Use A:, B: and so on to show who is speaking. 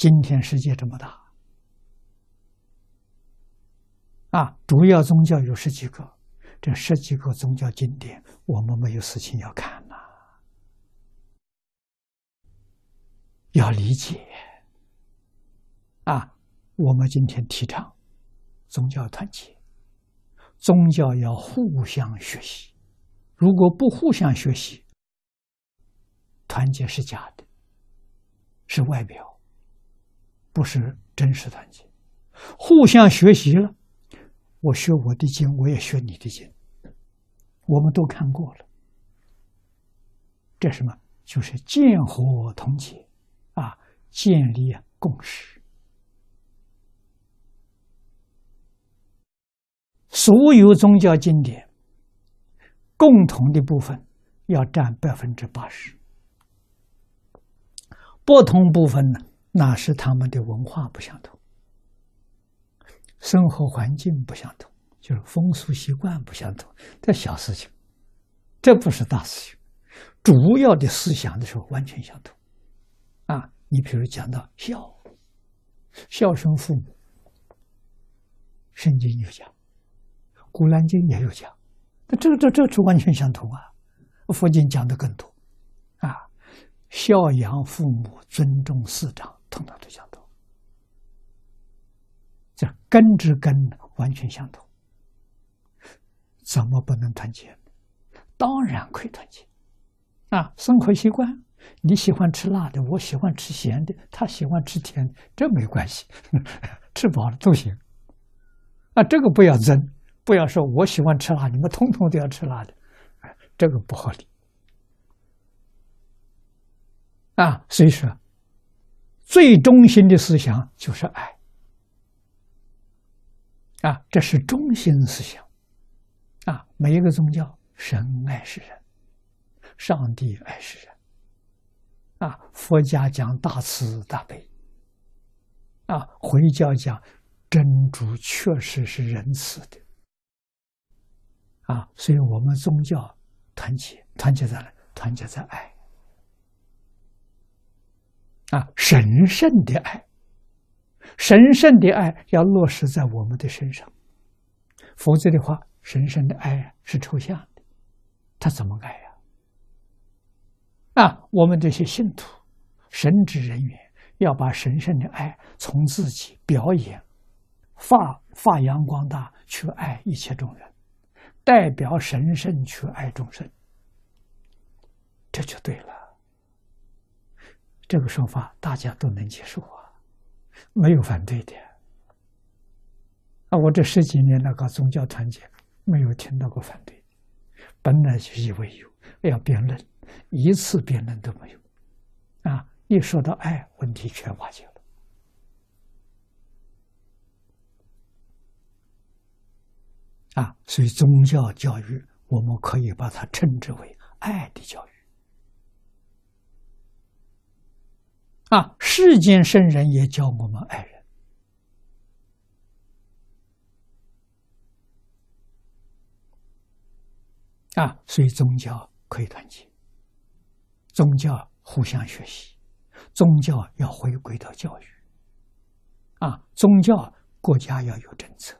A: 今天世界这么大，啊，主要宗教有十几个，这十几个宗教经典，我们没有事情要看呐，要理解。啊，我们今天提倡宗教团结，宗教要互相学习，如果不互相学习，团结是假的，是外表。不是真实团结，互相学习了。我学我的经，我也学你的经，我们都看过了。这什么？就是见火同解啊，建立共识。所有宗教经典共同的部分要占百分之八十，不同部分呢？那是他们的文化不相同，生活环境不相同，就是风俗习惯不相同，这小事情，这不是大事情。主要的思想的时候完全相同。啊，你比如讲到孝，孝顺父母，圣经有讲，古兰经也有讲，那这这这是完全相同啊。佛经讲的更多，啊，孝养父母，尊重师长。通通都相同，这根之根完全相同，怎么不能团结？当然可以团结啊！生活习惯，你喜欢吃辣的，我喜欢吃咸的，他喜欢吃甜的，这没关系，吃饱了都行。啊，这个不要争，不要说我喜欢吃辣，你们通通都要吃辣的，这个不合理啊！所以说。最中心的思想就是爱，啊，这是中心思想，啊，每一个宗教，神爱世人，上帝爱世人，啊，佛家讲大慈大悲，啊，回教讲真主确实是仁慈的，啊，所以我们宗教团结，团结在哪？团结在爱。啊，神圣的爱，神圣的爱要落实在我们的身上，否则的话，神圣的爱是抽象的，他怎么爱呀？啊，我们这些信徒、神职人员要把神圣的爱从自己表演、发发扬光大，去爱一切众人，代表神圣去爱众生，这就对了。这个说法大家都能接受啊，没有反对的。啊，我这十几年来搞宗教团结，没有听到过反对。本来就以为有要辩论，一次辩论都没有。啊，一说到爱，问题全化解了。啊，所以宗教教育，我们可以把它称之为爱的教育。啊，世间圣人也教我们爱人。啊，所以宗教可以团结，宗教互相学习，宗教要回归到教育。啊，宗教国家要有政策